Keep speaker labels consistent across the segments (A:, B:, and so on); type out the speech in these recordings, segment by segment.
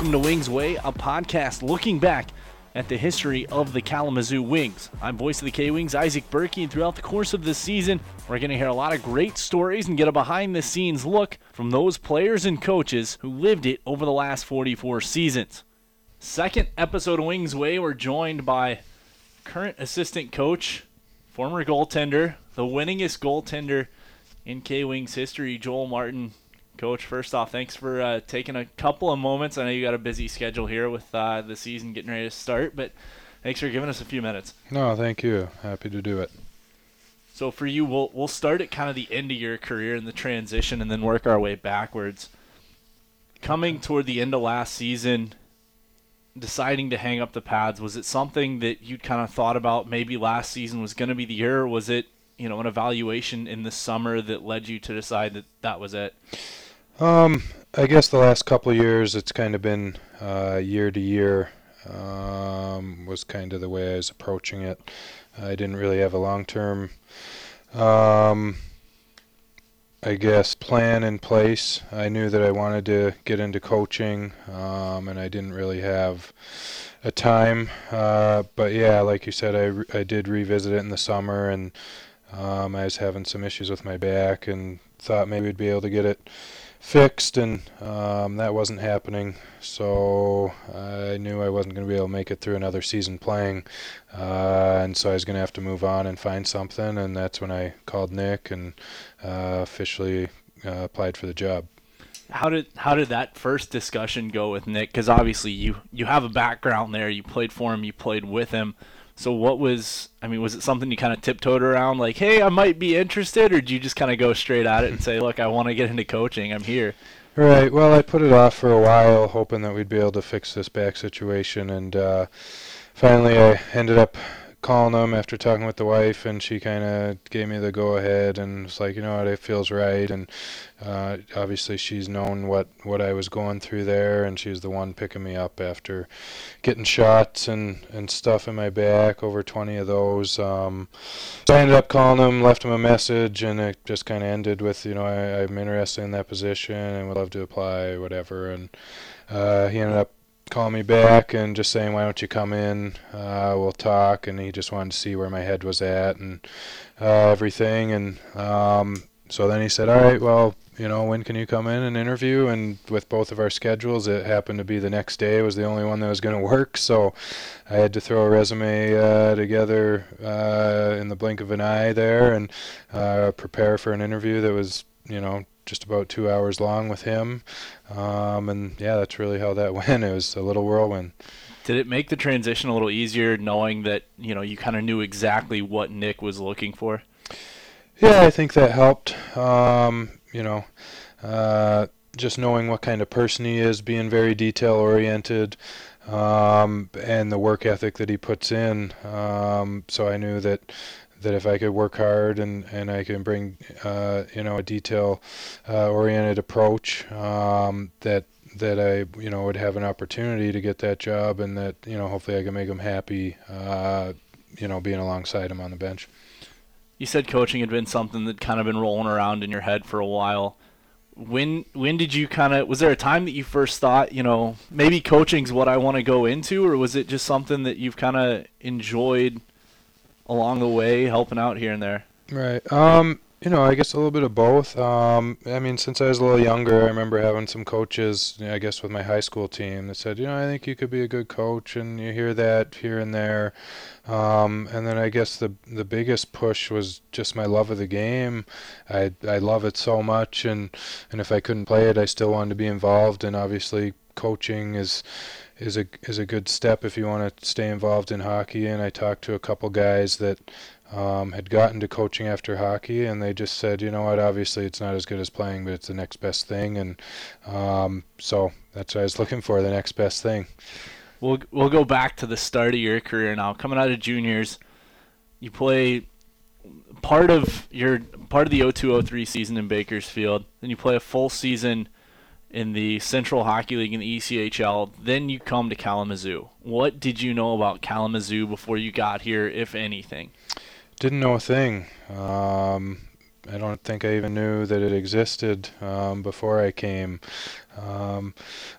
A: Welcome to Wings Way, a podcast looking back at the history of the Kalamazoo Wings. I'm voice of the K Wings, Isaac Berkey, and throughout the course of this season, we're going to hear a lot of great stories and get a behind the scenes look from those players and coaches who lived it over the last 44 seasons. Second episode of Wings Way, we're joined by current assistant coach, former goaltender, the winningest goaltender in K Wings history, Joel Martin. Coach, first off, thanks for uh, taking a couple of moments. I know you got a busy schedule here with uh, the season getting ready to start, but thanks for giving us a few minutes.
B: No, thank you. Happy to do it.
A: So for you, we'll we'll start at kind of the end of your career and the transition, and then work our way backwards. Coming toward the end of last season, deciding to hang up the pads, was it something that you'd kind of thought about? Maybe last season was going to be the year, or was it you know an evaluation in the summer that led you to decide that that was it?
B: Um, I guess the last couple of years, it's kind of been uh, year to year. Um, was kind of the way I was approaching it. I didn't really have a long term, um, I guess, plan in place. I knew that I wanted to get into coaching, um, and I didn't really have a time. Uh, but yeah, like you said, I, re- I did revisit it in the summer, and um, I was having some issues with my back, and thought maybe we'd be able to get it fixed, and um, that wasn't happening. So I knew I wasn't going to be able to make it through another season playing, uh, and so I was going to have to move on and find something. And that's when I called Nick and uh, officially uh, applied for the job.
A: How did how did that first discussion go with Nick? Because obviously you you have a background there. You played for him. You played with him. So what was I mean, was it something you kind of tiptoed around like, "Hey, I might be interested," or did you just kind of go straight at it and say, "Look, I want to get into coaching. I'm here."
B: Right. Well, I put it off for a while, hoping that we'd be able to fix this back situation, and uh, finally, I ended up calling them after talking with the wife, and she kind of gave me the go ahead and was like, you know what, it feels right. And uh, obviously, she's known what what I was going through there, and she was the one picking me up after getting shots and and stuff in my back, over 20 of those. Um, so I ended up calling him, left him a message, and it just kind of ended with, you know, I, I'm interested in that position and would love to apply, whatever. And uh, he ended up calling me back and just saying, "Why don't you come in? Uh, we'll talk." And he just wanted to see where my head was at and uh, everything. And um, so then he said, "All right, well, you know, when can you come in and interview?" And with both of our schedules, it happened to be the next day was the only one that was going to work. So I had to throw a resume uh, together uh, in the blink of an eye there and uh, prepare for an interview that was, you know, just about two hours long with him. Um, and yeah, that's really how that went. It was a little whirlwind.
A: Did it make the transition a little easier knowing that, you know, you kind of knew exactly what Nick was looking for?
B: Yeah, I think that helped. Um, you know, uh, just knowing what kind of person he is, being very detail oriented, um, and the work ethic that he puts in. Um, so I knew that that if I could work hard and, and I can bring uh, you know a detail uh, oriented approach um, that that I you know would have an opportunity to get that job and that you know hopefully I can make them happy uh, you know being alongside him on the bench.
A: You said coaching had been something that kind of been rolling around in your head for a while. When when did you kind of was there a time that you first thought you know maybe coaching's what I want to go into or was it just something that you've kind of enjoyed along the way, helping out here and there?
B: Right. Um, you know, I guess a little bit of both. Um, I mean, since I was a little younger, I remember having some coaches, you know, I guess with my high school team, that said, you know, I think you could be a good coach, and you hear that here and there. Um, and then I guess the the biggest push was just my love of the game. I I love it so much, and and if I couldn't play it, I still wanted to be involved. And obviously, coaching is is a is a good step if you want to stay involved in hockey. And I talked to a couple guys that um, had gotten to coaching after hockey, and they just said, you know what, obviously it's not as good as playing, but it's the next best thing. And um, so that's what I was looking for, the next best thing.
A: We'll we'll go back to the start of your career now. Coming out of juniors, you play part of your part of the 0203 season in Bakersfield. Then you play a full season in the Central Hockey League in the ECHL. Then you come to Kalamazoo. What did you know about Kalamazoo before you got here, if anything?
B: Didn't know a thing. Um, I don't think I even knew that it existed um, before I came. Um,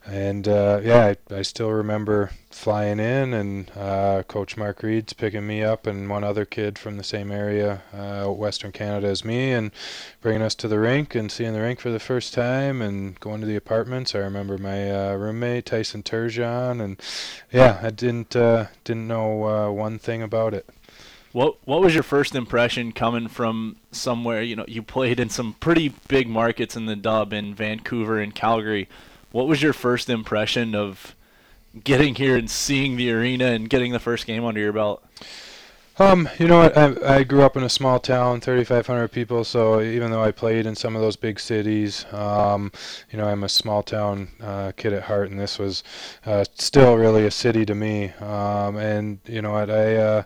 B: and uh, yeah, I, I, still remember flying in and uh, Coach Mark Reeds picking me up and one other kid from the same area, uh, Western Canada as me, and bringing us to the rink and seeing the rink for the first time and going to the apartments. I remember my uh, roommate Tyson Turgeon, and yeah, I didn't uh, didn't know uh, one thing about it.
A: What What was your first impression coming from somewhere? You know, you played in some pretty big markets in the Dub in Vancouver and Calgary. What was your first impression of getting here and seeing the arena and getting the first game under your belt?
B: Um, you know what? I, I grew up in a small town, 3,500 people. So even though I played in some of those big cities, um, you know, I'm a small town uh, kid at heart, and this was uh, still really a city to me. Um, and you know what? I uh,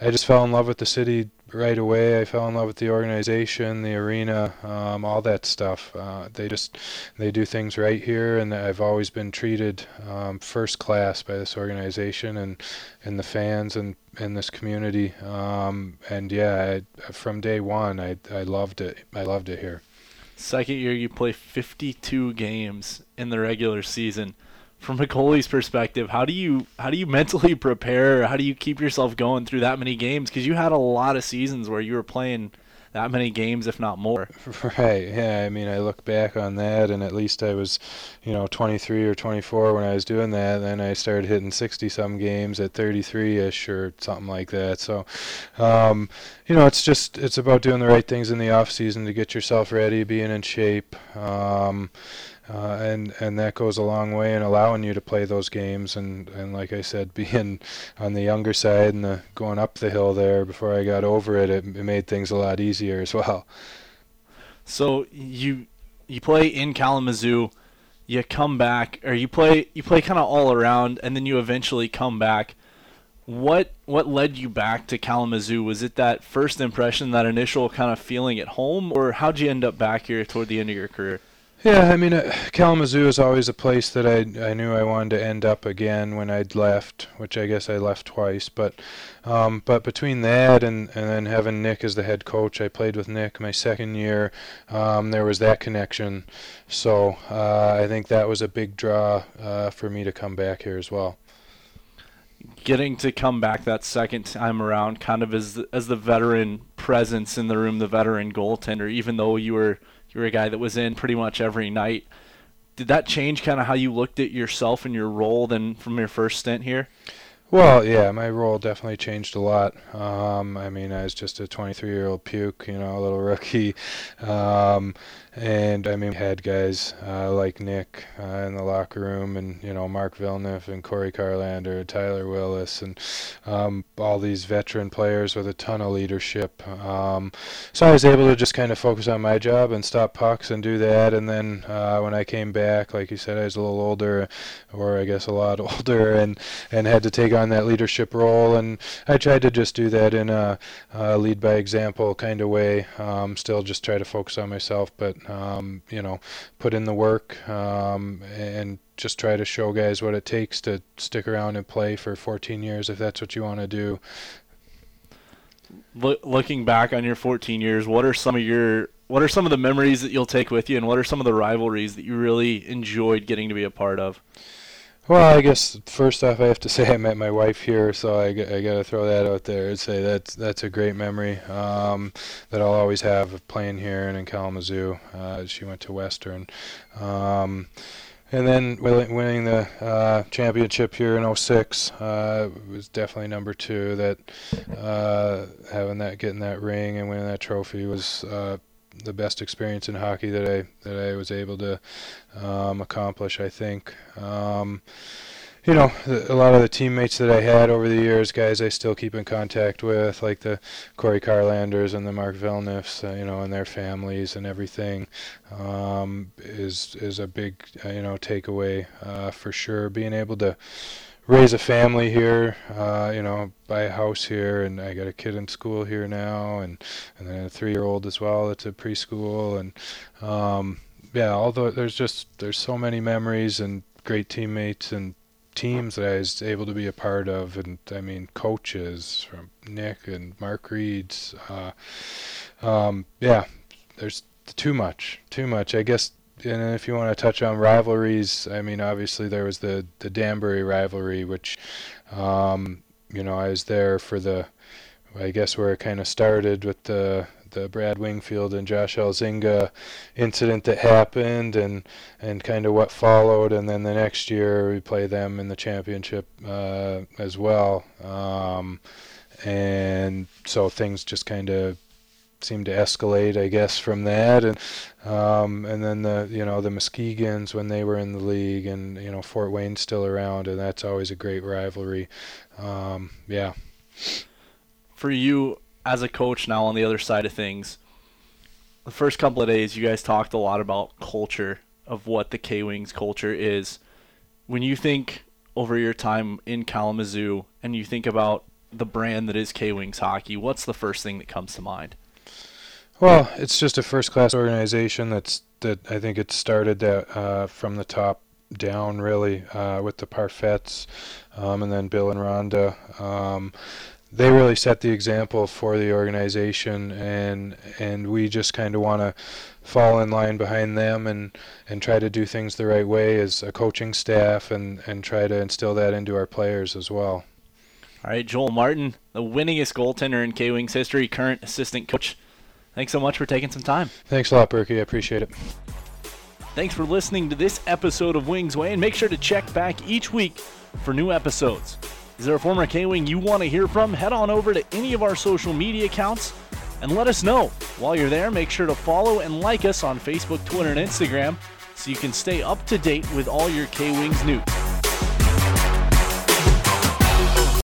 B: I just fell in love with the city right away. I fell in love with the organization, the arena, um, all that stuff. Uh, they just they do things right here, and I've always been treated um, first class by this organization and and the fans and in this community. Um, and yeah, I, from day one, I I loved it. I loved it here.
A: Second year, you play 52 games in the regular season from goalie's perspective, how do you how do you mentally prepare? How do you keep yourself going through that many games? Because you had a lot of seasons where you were playing that many games, if not more.
B: Right. Yeah. I mean, I look back on that, and at least I was, you know, 23 or 24 when I was doing that. Then I started hitting 60 some games at 33 ish or something like that. So, um, you know, it's just it's about doing the right things in the off season to get yourself ready, being in shape. Um, uh, and and that goes a long way in allowing you to play those games. And, and like I said, being on the younger side and the, going up the hill there before I got over it, it, it made things a lot easier as well.
A: So you you play in Kalamazoo, you come back, or you play you play kind of all around, and then you eventually come back. What what led you back to Kalamazoo? Was it that first impression, that initial kind of feeling at home, or how'd you end up back here toward the end of your career?
B: Yeah, I mean, uh, Kalamazoo is always a place that I I knew I wanted to end up again when I'd left, which I guess I left twice. But um, but between that and and then having Nick as the head coach, I played with Nick my second year. Um, there was that connection, so uh, I think that was a big draw uh, for me to come back here as well.
A: Getting to come back that second time around, kind of as as the veteran presence in the room, the veteran goaltender, even though you were you were a guy that was in pretty much every night. Did that change kind of how you looked at yourself and your role then from your first stint here?
B: Well, yeah, my role definitely changed a lot. Um, I mean, I was just a 23-year-old puke, you know, a little rookie. Um, and I mean, had guys uh, like Nick uh, in the locker room, and you know Mark Villeneuve and Corey Carlander, and Tyler Willis, and um, all these veteran players with a ton of leadership. Um, so I was able to just kind of focus on my job and stop pucks and do that. And then uh, when I came back, like you said, I was a little older, or I guess a lot older, and and had to take on that leadership role. And I tried to just do that in a, a lead by example kind of way. Um, still, just try to focus on myself, but um, you know, put in the work um, and just try to show guys what it takes to stick around and play for 14 years if that's what you want to do.
A: looking back on your 14 years, what are some of your what are some of the memories that you'll take with you, and what are some of the rivalries that you really enjoyed getting to be a part of?
B: Well, I guess first off, I have to say I met my wife here, so I, I got to throw that out there and say that's that's a great memory um, that I'll always have of playing here and in Kalamazoo. Uh, she went to Western. Um, and then winning the uh, championship here in 06 uh, was definitely number two. That uh, having that, getting that ring and winning that trophy was uh, the best experience in hockey that I that I was able to um, accomplish. I think. Um, you know, a lot of the teammates that I had over the years, guys I still keep in contact with, like the Corey Carlanders and the Mark Villeneuves, uh, you know, and their families and everything, um, is is a big, uh, you know, takeaway uh, for sure. Being able to raise a family here, uh, you know, buy a house here, and I got a kid in school here now, and and then a three-year-old as well that's at preschool, and um, yeah, although there's just there's so many memories and great teammates and teams that I was able to be a part of, and I mean coaches from Nick and Mark Reeds, uh, um, yeah, there's too much, too much. I guess and if you want to touch on rivalries, I mean, obviously there was the the Danbury rivalry, which, um, you know, I was there for the, I guess where it kind of started with the the Brad Wingfield and Josh Elzinga incident that happened, and and kind of what followed, and then the next year we play them in the championship uh, as well, um, and so things just kind of seemed to escalate, I guess, from that, and um, and then the you know the Muskegans when they were in the league, and you know Fort Wayne's still around, and that's always a great rivalry. Um, yeah.
A: For you as a coach now on the other side of things, the first couple of days you guys talked a lot about culture of what the K Wings culture is. When you think over your time in Kalamazoo and you think about the brand that is K Wings hockey, what's the first thing that comes to mind?
B: Well, it's just a first-class organization. That's that. I think it started that uh, from the top down, really, uh, with the Parfets, um, and then Bill and Rhonda. Um, they really set the example for the organization, and and we just kind of want to fall in line behind them and and try to do things the right way as a coaching staff, and and try to instill that into our players as well.
A: All right, Joel Martin, the winningest goaltender in K Wings history, current assistant coach Thanks so much for taking some time.
B: Thanks a lot, Berkey. I appreciate it.
A: Thanks for listening to this episode of Wings Way, and make sure to check back each week for new episodes. Is there a former K Wing you want to hear from? Head on over to any of our social media accounts and let us know. While you're there, make sure to follow and like us on Facebook, Twitter, and Instagram so you can stay up to date with all your K Wings news.